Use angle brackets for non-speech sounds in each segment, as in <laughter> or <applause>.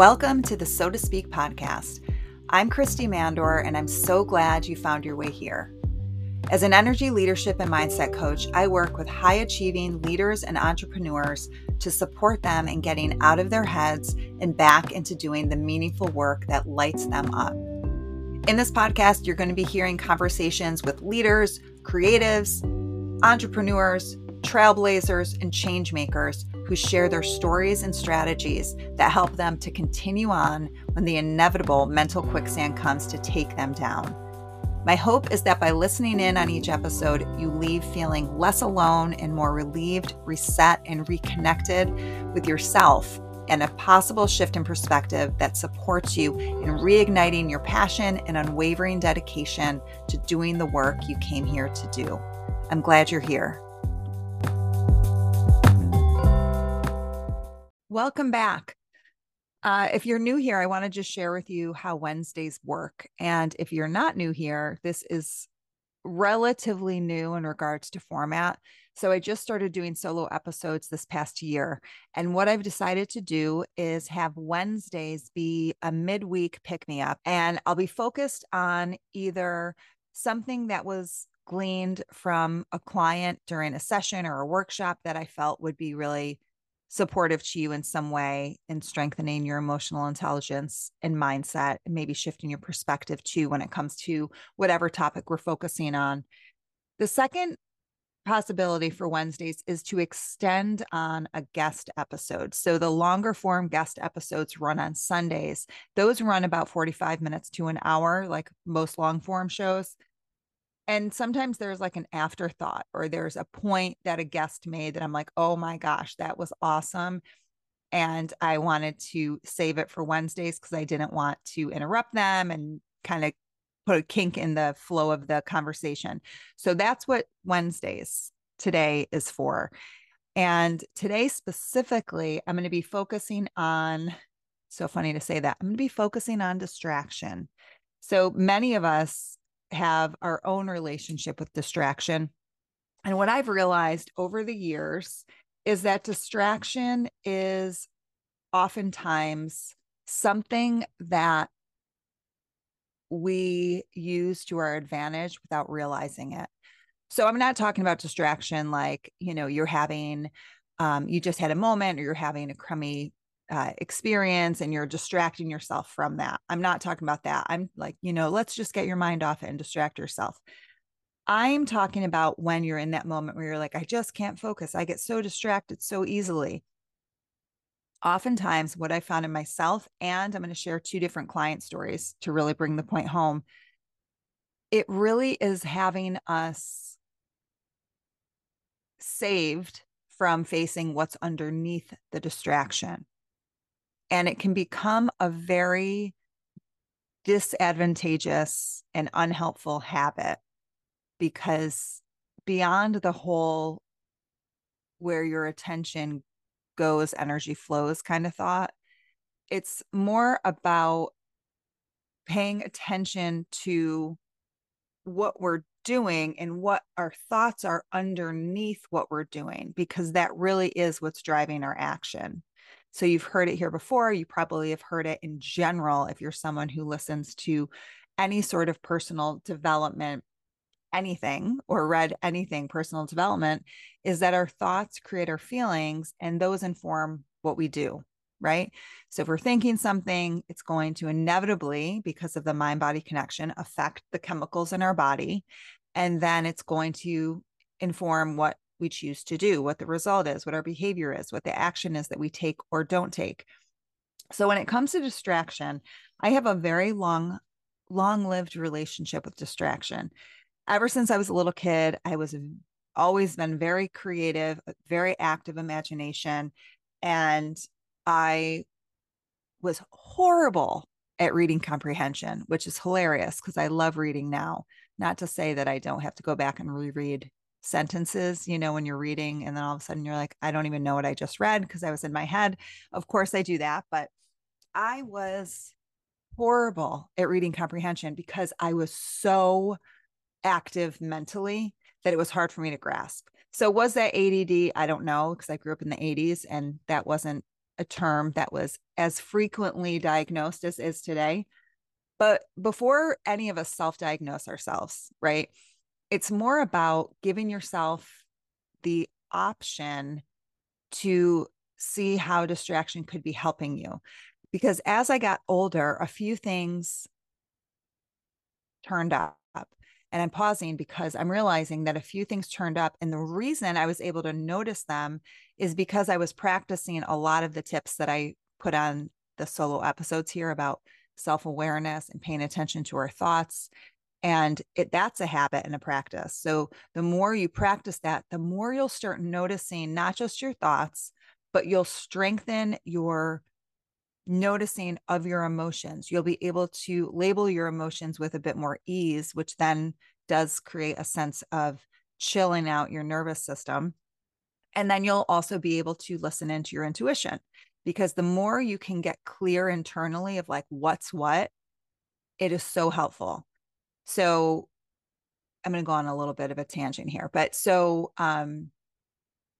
Welcome to the Sow to Speak podcast. I'm Kristy Mandour, and I'm so glad you found your way here. As an energy leadership and mindset coach, I work with high achieving leaders and entrepreneurs to support them in getting out of their heads and back into doing the meaningful work that lights them up. In this podcast, you're going to be hearing conversations with leaders, creatives, entrepreneurs, trailblazers, and change makers who share their stories and strategies that help them to continue on when the inevitable mental quicksand comes to take them down. My hope is that by listening in on each episode, you leave feeling less alone and more relieved, reset, and reconnected with yourself and a possible shift in perspective that supports you in reigniting your passion and unwavering dedication to doing the work you came here to do. I'm glad you're here. Welcome back. Uh, if you're new here, I want to just share with you how Wednesdays work. And if you're not new here, this is relatively new in regards to format. So I just started doing solo episodes this past year. And what I've decided to do is have Wednesdays be a midweek pick me up. And I'll be focused on either something that was gleaned from a client during a session or a workshop that I felt would be really supportive to you in some way in strengthening your emotional intelligence and mindset and maybe shifting your perspective too when it comes to whatever topic we're focusing on. The second possibility for Wednesdays is to extend on a guest episode. So the longer form guest episodes run on Sundays. Those run about 45 minutes to an hour like most long form shows and sometimes there's like an afterthought or there's a point that a guest made that I'm like, oh my gosh, that was awesome. And I wanted to save it for Wednesdays because I didn't want to interrupt them and kind of put a kink in the flow of the conversation. So that's what Wednesdays today is for. And today specifically, I'm going to be focusing on, so funny to say that, I'm going to be focusing on distraction. So many of us have our own relationship with distraction. And what I've realized over the years is that distraction is oftentimes something that we use to our advantage without realizing it. So I'm not talking about distraction like, you know, you're having, um, you just had a moment or you're having a crummy uh, experience and you're distracting yourself from that. I'm not talking about that. I'm like, you know, let's just get your mind off and distract yourself. I'm talking about when you're in that moment where you're like, I just can't focus. I get so distracted so easily. Oftentimes, what I found in myself, and I'm going to share two different client stories to really bring the point home. It really is having us saved from facing what's underneath the distraction and it can become a very disadvantageous and unhelpful habit because beyond the whole where your attention goes energy flows kind of thought it's more about paying attention to what we're doing and what our thoughts are underneath what we're doing because that really is what's driving our action so you've heard it here before. You probably have heard it in general if you're someone who listens to any sort of personal development, anything, or read anything personal development, is that our thoughts create our feelings and those inform what we do. Right. So if we're thinking something, it's going to inevitably, because of the mind body connection, affect the chemicals in our body. And then it's going to inform what we choose to do, what the result is, what our behavior is, what the action is that we take or don't take. So when it comes to distraction, I have a very long, long lived relationship with distraction. Ever since I was a little kid, I was always been very creative, uh, very active imagination. And I was horrible at reading comprehension, which is hilarious because I love reading now. Not to say that I don't have to go back and reread sentences, you know, when you're reading and then all of a sudden you're like, I don't even know what I just read because I was in my head. Of course, I do that, but I was horrible at reading comprehension because I was so active mentally that it was hard for me to grasp. So, was that ADD? I don't know because I grew up in the 80s and that wasn't a term that was as frequently diagnosed as is today. But before any of us self diagnose ourselves, right? It's more about giving yourself the option to see how distraction could be helping you. Because as I got older, a few things turned up. And I'm pausing because I'm realizing that a few things turned up. And the reason I was able to notice them is because I was practicing a lot of the tips that I put on the solo episodes here about self awareness and paying attention to our thoughts. And it, that's a habit and a practice. So the more you practice that, the more you'll start noticing not just your thoughts, but you'll strengthen your noticing of your emotions. You'll be able to label your emotions with a bit more ease, which then does create a sense of chilling out your nervous system. And then you'll also be able to listen into your intuition because the more you can get clear internally of like what's what, it is so helpful. So I'm going to go on a little bit of a tangent here, but so um,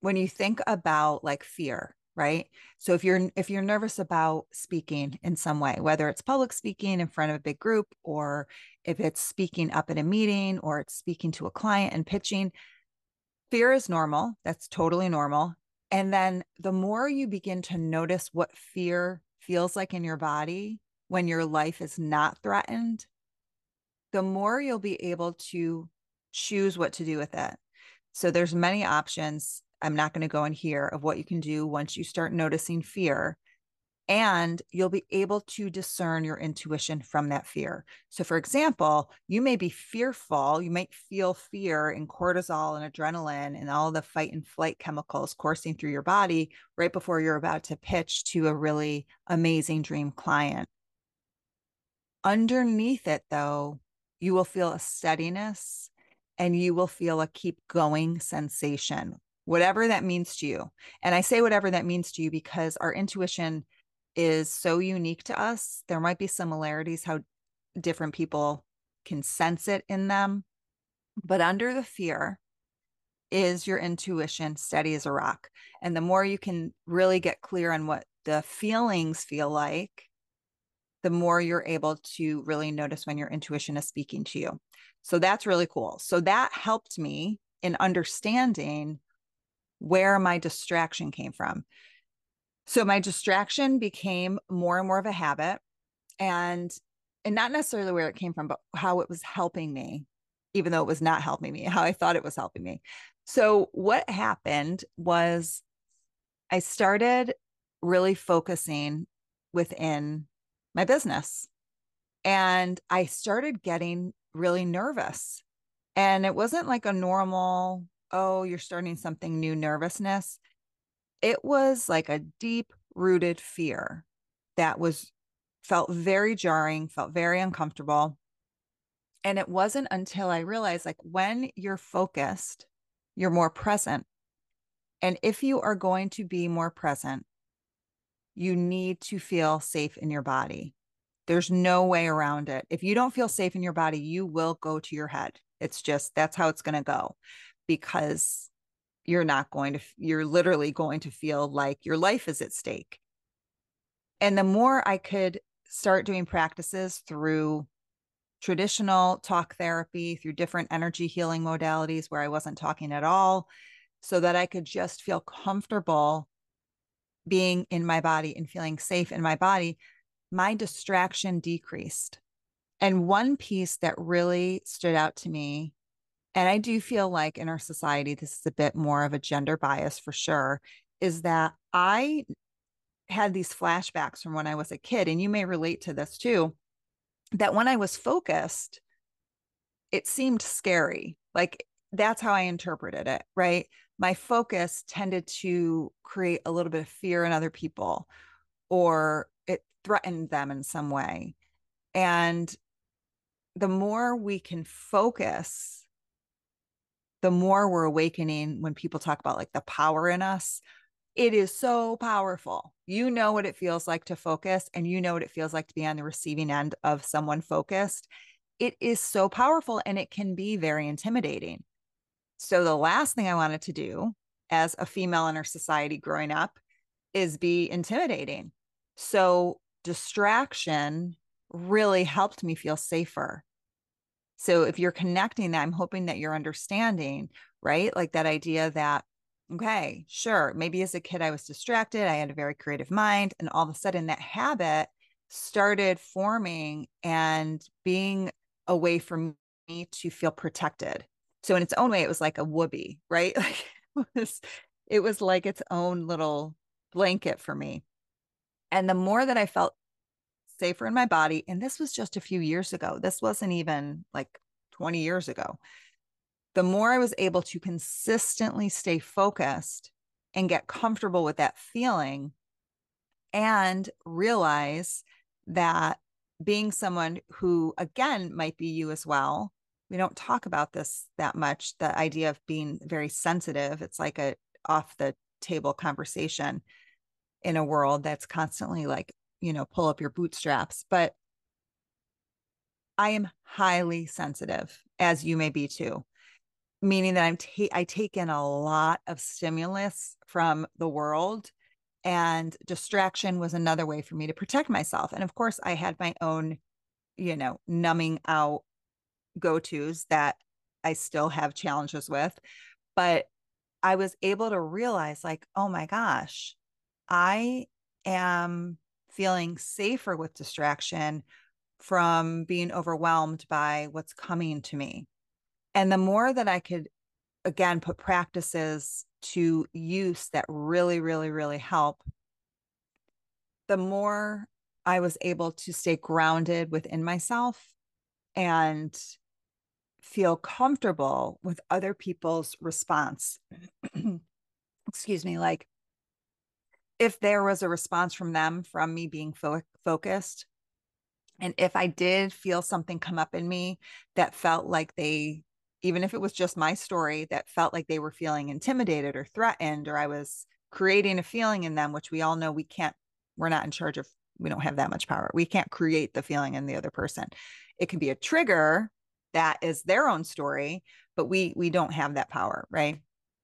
when you think about like fear, right? So if you're if you're nervous about speaking in some way whether it's public speaking in front of a big group or if it's speaking up in a meeting or it's speaking to a client and pitching fear is normal. That's totally normal. And then the more you begin to notice what fear feels like in your body when your life is not threatened the more you'll be able to choose what to do with it so there's many options I'm not going to go in here of what you can do once you start noticing fear. And you'll be able to discern your intuition from that fear. So, for example, you may be fearful, you might feel fear in cortisol and adrenaline and all the fight and flight chemicals coursing through your body right before you're about to pitch to a really amazing dream client. Underneath it, though, you will feel a steadiness and you will feel a keep going sensation whatever that means to you. And I say whatever that means to you because our intuition is so unique to us. There might be similarities how different people can sense it in them. But under the fear is your intuition steady as a rock. And the more you can really get clear on what the feelings feel like, the more you're able to really notice when your intuition is speaking to you. So that's really cool. So that helped me in understanding where my distraction came from. So my distraction became more and more of a habit and and not necessarily where it came from, but how it was helping me, even though it was not helping me, <laughs> how I thought it was helping me. So what happened was I started really focusing within my business. And I started getting really nervous. And it wasn't like a normal oh, you're starting something new nervousness. It was like a deep rooted fear that was felt very jarring, felt very uncomfortable. And it wasn't until I realized like when you're focused, you're more present. And if you are going to be more present, you need to feel safe in your body. There's no way around it. If you don't feel safe in your body, you will go to your head. It's just that's how it's going to go because you're not going to, you're literally going to feel like your life is at stake. And the more I could start doing practices through traditional talk therapy, through different energy healing modalities where I wasn't talking at all, so that I could just feel comfortable being in my body and feeling safe in my body, my distraction decreased. And one piece that really stood out to me and I do feel like in our society, this is a bit more of a gender bias for sure, is that I had these flashbacks from when I was a kid, and you may relate to this too, that when I was focused, it seemed scary. Like that's how I interpreted it, right? My focus tended to create a little bit of fear in other people, or it threatened them in some way. And the more we can focus the more we're awakening when people talk about like the power in us. It is so powerful. You know what it feels like to focus and you know what it feels like to be on the receiving end of someone focused. It is so powerful and it can be very intimidating so the last thing i wanted to do as a female in our society growing up is be intimidating. So distraction really helped me feel safer. So if you're connecting that, I'm hoping that you're understanding, right? Like that idea that, okay, sure, maybe as a kid I was distracted, I had a very creative mind, and all of a sudden that habit started forming and being a way for me to feel protected. So in its own way, it was like a whoopee, right? <laughs> Like it was, it was like its own little blanket for me. And the more that I felt safer in my body. And this was just a few years ago. This wasn't even like 20 years ago. The more I was able to consistently stay focused and get comfortable with that feeling and realize that being someone who, again, might be you as well. We don't talk about this that much. The idea of being very sensitive, it's like a off the table conversation in a world that's constantly like you know, pull up your bootstraps, but I am highly sensitive, as you may be too, meaning that I'm ta- I take in a lot of stimulus from the world, and distraction was another way for me to protect myself. And of course, I had my own, you know, numbing out go tos that I still have challenges with, but I was able to realize, like, oh my gosh, I am feeling safer with distraction from being overwhelmed by what's coming to me. And the more that I could, again, put practices to use that really, really, really help, the more I was able to stay grounded within myself and feel comfortable with other people's response. <clears throat> Excuse me, like if there was a response from them from me being fo- focused and if i did feel something come up in me that felt like they even if it was just my story that felt like they were feeling intimidated or threatened or i was creating a feeling in them which we all know we can't we're not in charge of we don't have that much power we can't create the feeling in the other person it can be a trigger that is their own story but we we don't have that power right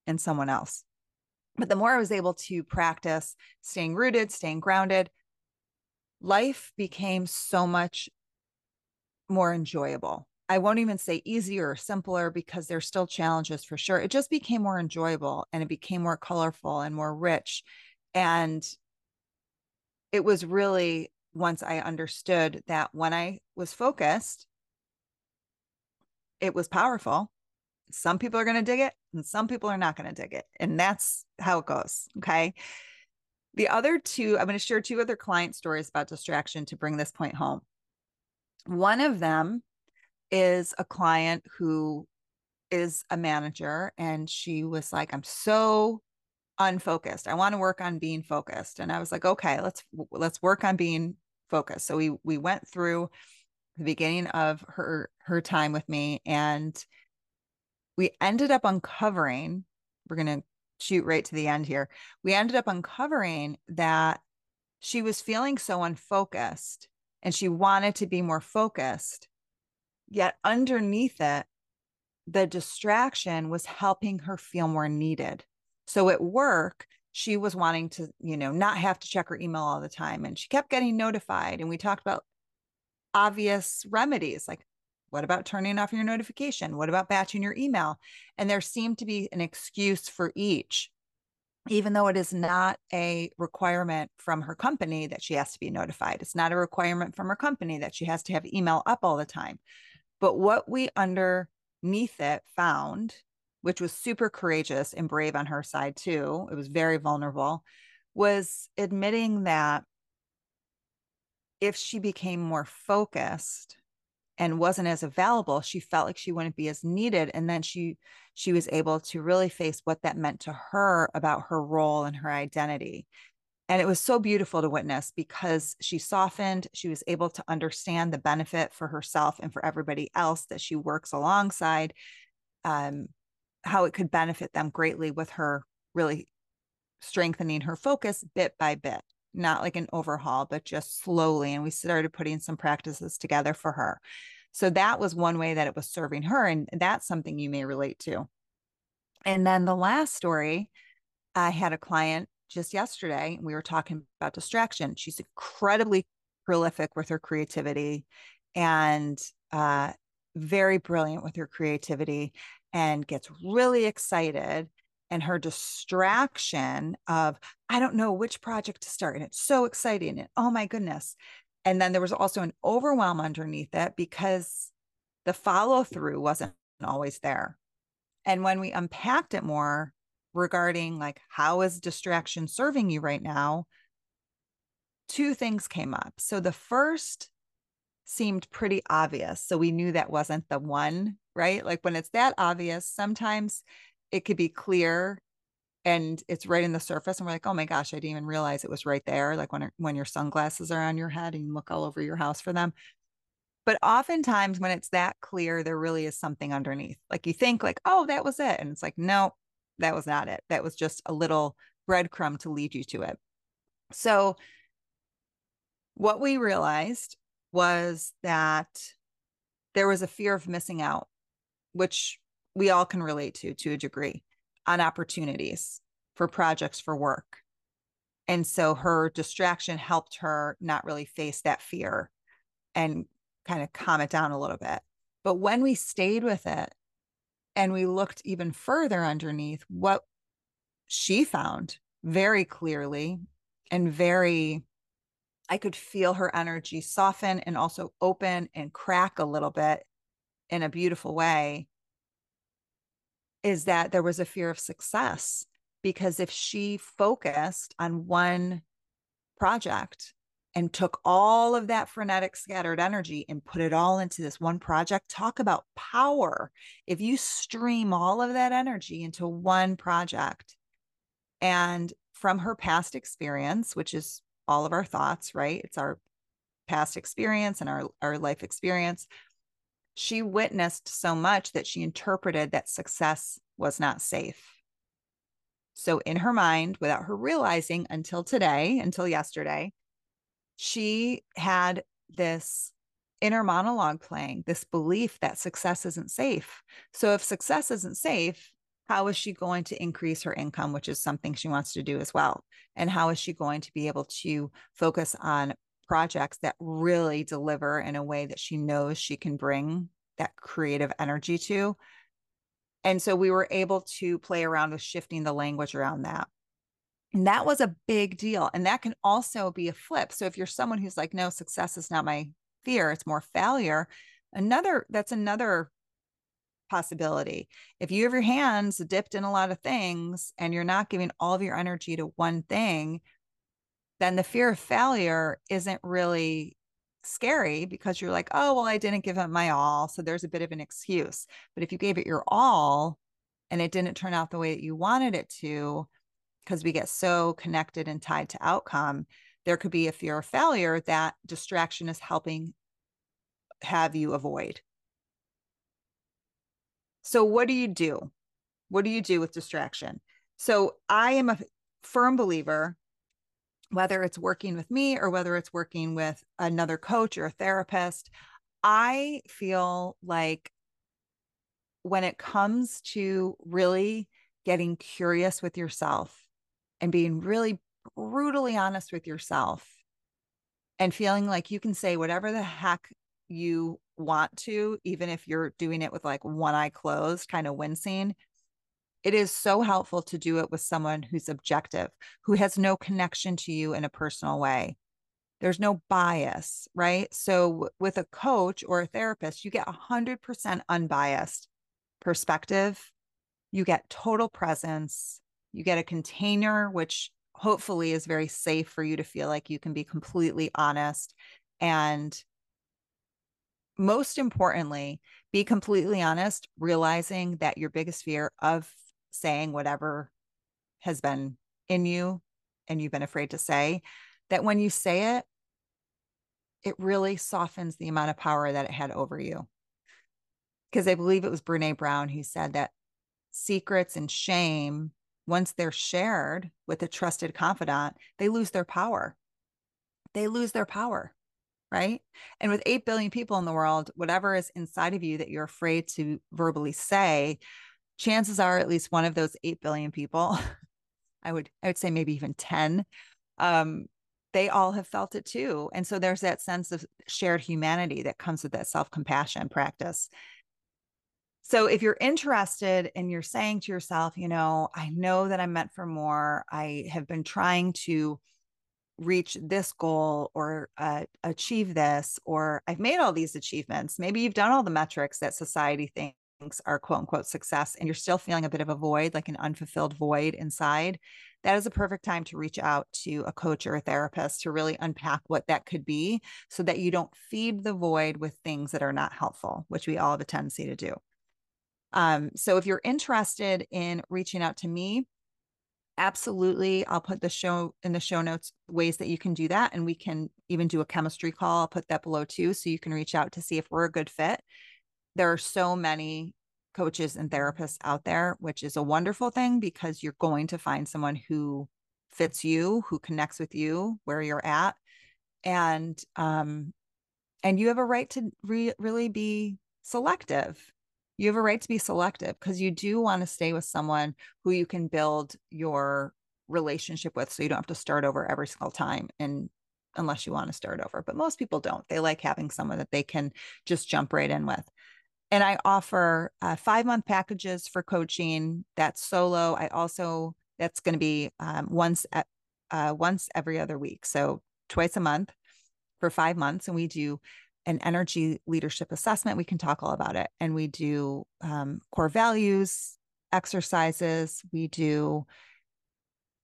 in someone else but the more I was able to practice staying rooted, staying grounded, life became so much more enjoyable. I won't even say easier or simpler because there's still challenges for sure. It just became more enjoyable and it became more colorful and more rich. And it was really once I understood that when I was focused, it was powerful some people are going to dig it and some people are not going to dig it. And that's how it goes. Okay. The other two, I'm going to share two other client stories about distraction to bring this point home. One of them is a client who is a manager and she was like, I'm so unfocused. I want to work on being focused. And I was like, okay, let's let's work on being focused. So we we went through the beginning of her her time with me and we ended up uncovering, we're going to shoot right to the end here. We ended up uncovering that she was feeling so unfocused and she wanted to be more focused. Yet underneath it, the distraction was helping her feel more needed. So at work, she was wanting to, you know, not have to check her email all the time. And she kept getting notified. And we talked about obvious remedies like what about turning off your notification? What about batching your email? And there seemed to be an excuse for each, even though it is not a requirement from her company that she has to be notified. It's not a requirement from her company that she has to have email up all the time. But what we underneath it found, which was super courageous and brave on her side too, it was very vulnerable, was admitting that if she became more focused and wasn't as available she felt like she wouldn't be as needed and then she she was able to really face what that meant to her about her role and her identity. And it was so beautiful to witness because she softened she was able to understand the benefit for herself and for everybody else that she works alongside um, how it could benefit them greatly with her really strengthening her focus bit by bit not like an overhaul, but just slowly. And we started putting some practices together for her. So that was one way that it was serving her. And that's something you may relate to. And then the last story, I had a client just yesterday, we were talking about distraction. She's incredibly prolific with her creativity and uh, very brilliant with her creativity and gets really excited. And her distraction of, I don't know which project to start. And it's so exciting. And oh my goodness. And then there was also an overwhelm underneath it because the follow through wasn't always there. And when we unpacked it more regarding like, how is distraction serving you right now? Two things came up. So the first seemed pretty obvious. So we knew that wasn't the one, right? Like when it's that obvious, sometimes it could be clear and it's right in the surface and we're like, "Oh my gosh, I didn't even realize it was right there." Like when when your sunglasses are on your head and you look all over your house for them. But oftentimes when it's that clear, there really is something underneath. Like you think like, "Oh, that was it." And it's like, "No, that was not it. That was just a little breadcrumb to lead you to it." So what we realized was that there was a fear of missing out, which we all can relate to to a degree on opportunities for projects for work. And so her distraction helped her not really face that fear and kind of calm it down a little bit. But when we stayed with it and we looked even further underneath, what she found very clearly and very I could feel her energy soften and also open and crack a little bit in a beautiful way is that there was a fear of success because if she focused on one project and took all of that frenetic scattered energy and put it all into this one project talk about power if you stream all of that energy into one project and from her past experience which is all of our thoughts, right? It's our past experience and our, our life experience. She witnessed so much that she interpreted that success was not safe. So, in her mind, without her realizing until today, until yesterday, she had this inner monologue playing, this belief that success isn't safe. So, if success isn't safe, how is she going to increase her income, which is something she wants to do as well? And how is she going to be able to focus on projects that really deliver in a way that she knows she can bring that creative energy to? And so we were able to play around with shifting the language around that. And that was a big deal. And that can also be a flip. So if you're someone who's like, no, success is not my fear, it's more failure. Another, that's another possibility. If you have your hands dipped in a lot of things and you're not giving all of your energy to one thing, then the fear of failure isn't really scary because you're like, oh, well, I didn't give it my all. So there's a bit of an excuse. But if you gave it your all and it didn't turn out the way that you wanted it to, because we get so connected and tied to outcome, there could be a fear of failure that distraction is helping have you avoid. So, what do you do? What do you do with distraction? So, I am a firm believer, whether it's working with me or whether it's working with another coach or a therapist, I feel like when it comes to really getting curious with yourself and being really brutally honest with yourself and feeling like you can say whatever the heck you want to, even if you're doing it with like one eye closed, kind of wincing, it is so helpful to do it with someone who's objective, who has no connection to you in a personal way. There's no bias, right? So with a coach or a therapist, you get 100% unbiased perspective. You get total presence. You get a container, which hopefully is very safe for you to feel like you can be completely honest and most importantly, be completely honest, realizing that your biggest fear of saying whatever has been in you and you've been afraid to say, that when you say it, it really softens the amount of power that it had over you. Because I believe it was Brene Brown who said that secrets and shame, once they're shared with a trusted confidant, they lose their power. They lose their power right? And with 8 billion people in the world, whatever is inside of you that you're afraid to verbally say, chances are at least one of those 8 billion people, <laughs> I would I would say maybe even 10 um they all have felt it too. And so there's that sense of shared humanity that comes with that self-compassion practice. So if you're interested and you're saying to yourself you know I know that I'm meant for more. I have been trying to reach this goal or uh, achieve this or I've made all these achievements. Maybe you've done all the metrics that society thinks are quote unquote success and you're still feeling a bit of a void, like an unfulfilled void inside, that is a perfect time to reach out to a coach or a therapist to really unpack what that could be so that you don't feed the void with things that are not helpful, which we all have a tendency to do. Um, so if you're interested in reaching out to me, absolutely i'll put the show in the show notes ways that you can do that and we can even do a chemistry call i'll put that below too so you can reach out to see if we're a good fit there are so many coaches and therapists out there, which is a wonderful thing because you're going to find someone who fits you, who connects with you where you're at. And um and you have a right to re- really be selective. You have a right to be selective because you do want to stay with someone who you can build your relationship with so you don't have to start over every single time and unless you want to start over. But most people don't. They like having someone that they can just jump right in with and I offer uh, five month packages for coaching. That's solo. I also that's going to be um, once at, uh, once every other week, so twice a month for five months, and we do an energy leadership assessment. We can talk all about it, and we do um, core values exercises. We do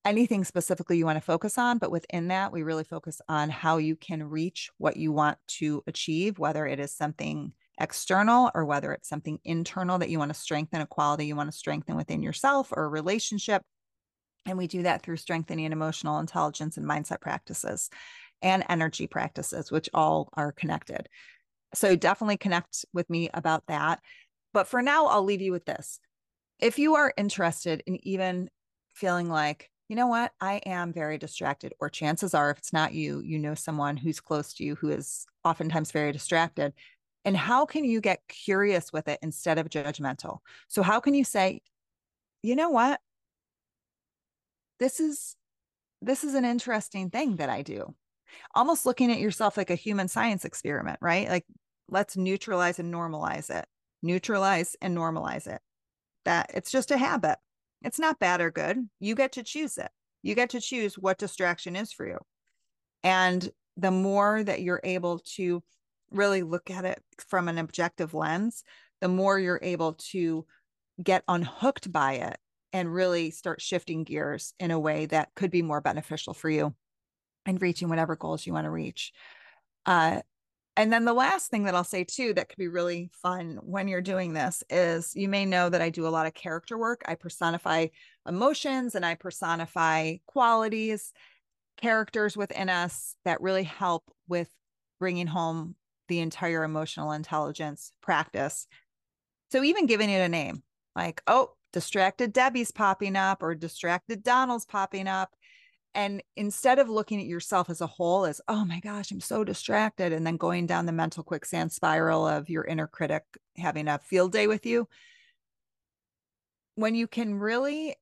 anything specifically you want to focus on, but within that, we really focus on how you can reach what you want to achieve, whether it is something external or whether it's something internal that you want to strengthen, a quality you want to strengthen within yourself or a relationship. And we do that through strengthening emotional intelligence and mindset practices and energy practices, which all are connected. So definitely connect with me about that. But for now, I'll leave you with this. If you are interested in even feeling like, you know what, I am very distracted, or chances are, if it's not you, you know someone who's close to you who is oftentimes very distracted, and how can you get curious with it instead of judgmental? So how can you say you know what? This is this is an interesting thing that i do. Almost looking at yourself like a human science experiment right? Like let's neutralize and normalize it. Neutralize and normalize it. That it's just a habit. It's not bad or good. You get to choose it. You get to choose what distraction is for you. And the more that you're able to really look at it from an objective lens, the more you're able to get unhooked by it and really start shifting gears in a way that could be more beneficial for you and reaching whatever goals you want to reach. Uh, and then the last thing that I'll say too that could be really fun when you're doing this is you may know that I do a lot of character work. I personify emotions and I personify qualities, characters within us that really help with bringing home the entire emotional intelligence practice. So even giving it a name, like, oh, distracted Debbie's popping up or distracted Donald's popping up. And instead of looking at yourself as a whole as, oh my gosh, I'm so distracted, and then going down the mental quicksand spiral of your inner critic having a field day with you, when you can really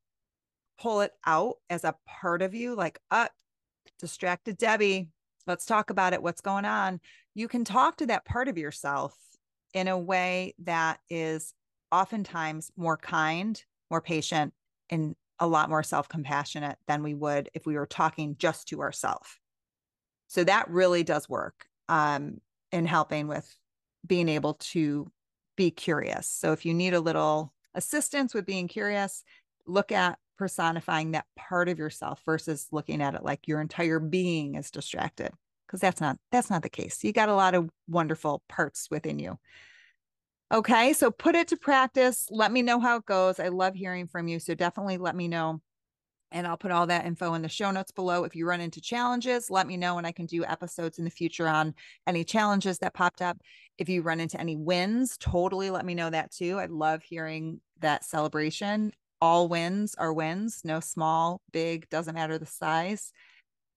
pull it out as a part of you, like, uh, distracted Debbie, let's talk about it. What's going on? You can talk to that part of yourself in a way that is oftentimes more kind, more patient, and a lot more self compassionate than we would if we were talking just to ourselves. So that really does work um, in helping with being able to be curious. So if you need a little assistance with being curious, look at personifying that part of yourself versus looking at it like your entire being is distracted because that's not that's not the case. You got a lot of wonderful parts within you. Okay, so put it to practice. Let me know how it goes. I love hearing from you. So definitely let me know. And I'll put all that info in the show notes below. If you run into challenges, let me know and I can do episodes in the future on any challenges that popped up. If you run into any wins, totally let me know that too. I love hearing that celebration. All wins are wins, no small, big, doesn't matter the size.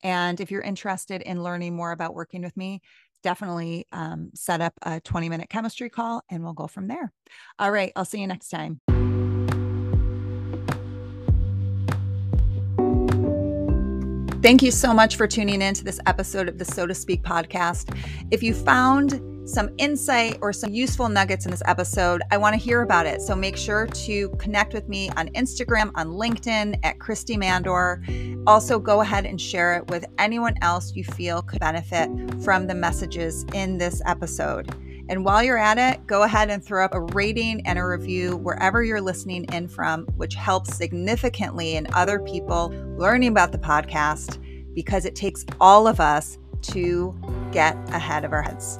And if you're interested in learning more about working with me, definitely um, set up a 20 minute chemistry call and we'll go from there. All right. I'll see you next time. Thank you so much for tuning in to this episode of the Sow to Speak podcast. If you found some insight or some useful nuggets in this episode, I want to hear about it. So make sure to connect with me on Instagram, on LinkedIn at Kristy Mandour. Also, go ahead and share it with anyone else you feel could benefit from the messages in this episode. And while you're at it, go ahead and throw up a rating and a review wherever you're listening in from, which helps significantly in other people learning about the podcast because it takes all of us to get ahead of our heads.